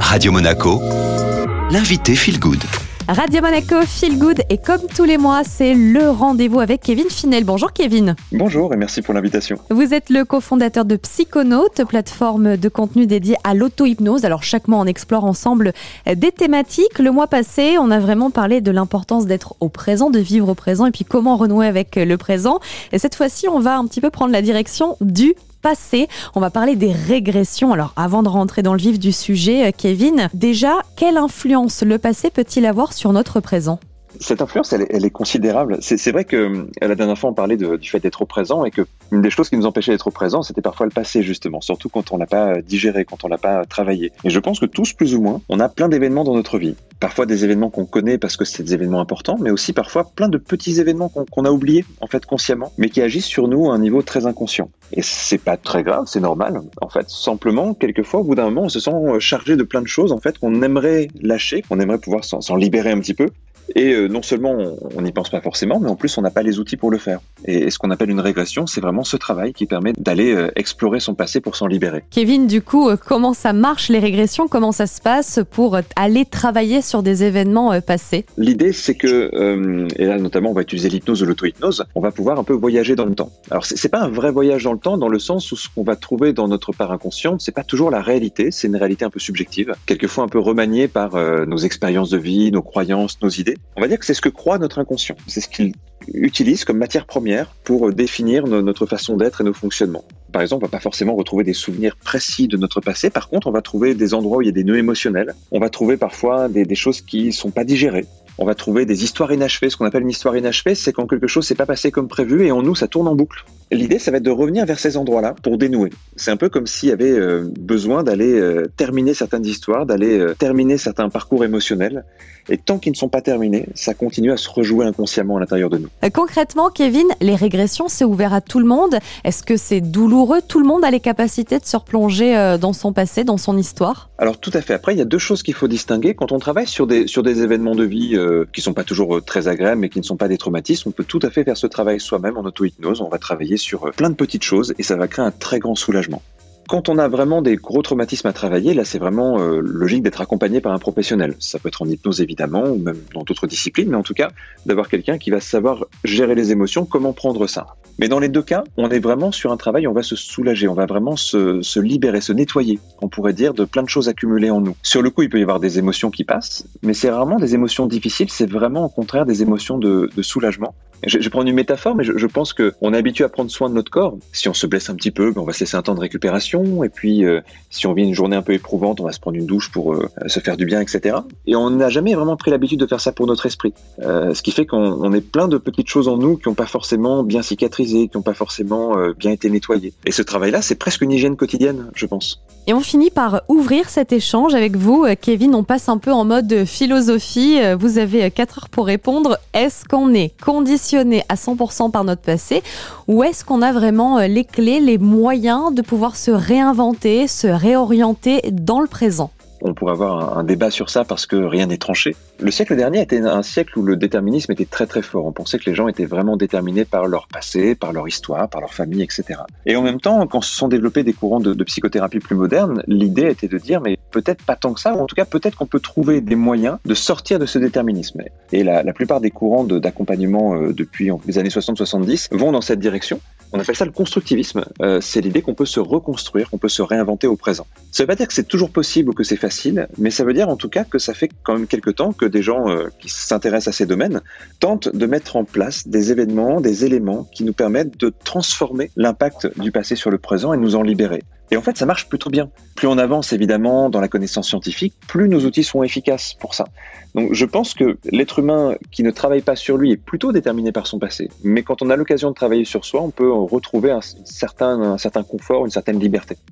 Radio Monaco, l'invité Feel Good. Radio Monaco Feel Good et comme tous les mois, c'est le rendez-vous avec Kevin Finel. Bonjour Kevin. Bonjour et merci pour l'invitation. Vous êtes le cofondateur de Psychonaute, plateforme de contenu dédiée à l'auto-hypnose. Alors chaque mois, on explore ensemble des thématiques. Le mois passé, on a vraiment parlé de l'importance d'être au présent, de vivre au présent et puis comment renouer avec le présent. Et cette fois-ci, on va un petit peu prendre la direction du passé. On va parler des régressions. Alors avant de rentrer dans le vif du sujet, euh, Kevin, déjà, quelle influence le passé peut-il avoir sur notre présent? Cette influence, elle, est considérable. C'est vrai que euh, la dernière fois, on parlait du fait d'être au présent et que une des choses qui nous empêchait d'être au présent, c'était parfois le passé, justement, surtout quand on l'a pas digéré, quand on l'a pas travaillé. Et je pense que tous, plus ou moins, on a plein d'événements dans notre vie. Parfois des événements qu'on connaît parce que c'est des événements importants, mais aussi parfois plein de petits événements qu'on a oubliés, en fait, consciemment, mais qui agissent sur nous à un niveau très inconscient. Et c'est pas très grave, c'est normal. En fait, simplement, quelquefois, au bout d'un moment, on se sent chargé de plein de choses, en fait, qu'on aimerait lâcher, qu'on aimerait pouvoir s'en libérer un petit peu. Et euh, non seulement on n'y pense pas forcément, mais en plus on n'a pas les outils pour le faire. Et, ce qu'on appelle une régression, c'est vraiment ce travail qui permet d'aller euh, explorer son passé pour s'en libérer. Kevin, du coup, euh, comment ça marche les régressions? Comment ça se passe pour aller travailler sur des événements passés? L'idée, c'est que, et là notamment on va utiliser l'hypnose ou l'auto-hypnose, on va pouvoir un peu voyager dans le temps. Alors c'est pas un vrai voyage dans le temps dans le sens où ce qu'on va trouver dans notre part inconsciente, c'est pas toujours la réalité, c'est une réalité un peu subjective, quelquefois un peu remaniée par nos expériences de vie, nos croyances, nos idées. On va dire que c'est ce que croit notre inconscient. C'est ce qu'il utilise comme matière première pour définir notre façon d'être et nos fonctionnements. Par exemple, on va pas forcément retrouver des souvenirs précis de notre passé. Par contre, on va trouver des endroits où il y a des nœuds émotionnels. On va trouver parfois des, des choses qui sont pas digérées on va trouver des histoires inachevées. Ce qu'on appelle une histoire inachevée, c'est quand quelque chose s'est pas passé comme prévu et en nous, ça tourne en boucle. L'idée, ça va être de revenir vers ces endroits-là pour dénouer. C'est un peu comme s'il y avait euh, besoin d'aller euh, terminer certaines histoires, d'aller euh, terminer certains parcours émotionnels. Et tant qu'ils ne sont pas terminés, ça continue à se rejouer inconsciemment à l'intérieur de nous. Concrètement, Kevin, les régressions, c'est ouvert à tout le monde. Est-ce que c'est douloureux? Tout le monde a les capacités de se replonger dans son passé, dans son histoire? Alors tout à fait. Après, il y a deux choses qu'il faut distinguer. Quand on travaille sur des, sur des événements de vie qui sont pas toujours très agréables, mais qui ne sont pas des traumatismes, on peut tout à fait faire ce travail soi-même en auto-hypnose. On va travailler sur euh, plein de petites choses et ça va créer un très grand soulagement. Quand on a vraiment des gros traumatismes à travailler, là c'est vraiment euh, logique d'être accompagné par un professionnel. Ça peut être en hypnose évidemment, ou même dans d'autres disciplines, mais en tout cas d'avoir quelqu'un qui va savoir gérer les émotions, comment prendre ça. Mais dans les deux cas, on est vraiment sur un travail, on va se soulager, on va vraiment se, libérer, se nettoyer, on pourrait dire, de plein de choses accumulées en nous. Sur le coup, il peut y avoir des émotions qui passent, mais c'est rarement des émotions difficiles, c'est vraiment au contraire des émotions de soulagement je, je, prends une métaphore, mais je, pense qu'on est habitué à prendre soin de notre corps. Si on se blesse un petit peu, ben on va se laisser un temps de récupération. Et puis, euh, si on vit une journée un peu éprouvante, on va se prendre une douche pour euh, se faire du bien, etc. Et on n'a jamais vraiment pris l'habitude de faire ça pour notre esprit. Euh, ce qui fait qu'on est plein de petites choses en nous qui n'ont pas forcément bien cicatrisé, qui n'ont pas forcément bien été nettoyées. Et ce travail-là, c'est presque une hygiène quotidienne, je pense. Et on finit par ouvrir cet échange avec vous. Kevin, on passe un peu en mode philosophie. Vous avez 4 heures pour répondre. Est-ce qu'on est conditionné à 100% par notre passé ou est-ce qu'on a vraiment euh, les clés, les moyens de pouvoir se réinventer, se réorienter dans le présent? On pourrait avoir un, débat sur ça parce que rien n'est tranché. Le siècle dernier était un siècle où le déterminisme était très très fort. On pensait que les gens étaient vraiment déterminés par leur passé, par leur histoire, par leur famille, etc. Et en même temps, quand se sont développés des courants de, psychothérapie plus modernes, l'idée était de dire mais peut-être pas tant que ça, ou en tout cas peut-être qu'on peut trouver des moyens de sortir de ce déterminisme. Et la, plupart des courants d'accompagnement euh, depuis les années 60-70 vont dans cette direction. On appelle ça le constructivisme. Euh, c'est l'idée qu'on peut se reconstruire, qu'on peut se réinventer au présent. Ça veut pas dire que c'est toujours possible ou que c'est facile, mais ça veut dire en tout cas que ça fait quand même quelques temps que des gens euh, qui s'intéressent à ces domaines tentent de mettre en place des événements, des éléments qui nous permettent de transformer l'impact du passé sur le présent et nous en libérer. Et en fait, ça marche plutôt bien. Plus on avance évidemment dans la connaissance scientifique, plus nos outils sont efficaces pour ça. Donc je pense que l'être humain qui ne travaille pas sur lui est plutôt déterminé par son passé. Mais quand on a l'occasion de travailler sur soi, on peut retrouver un certain, un certain confort, une certaine liberté.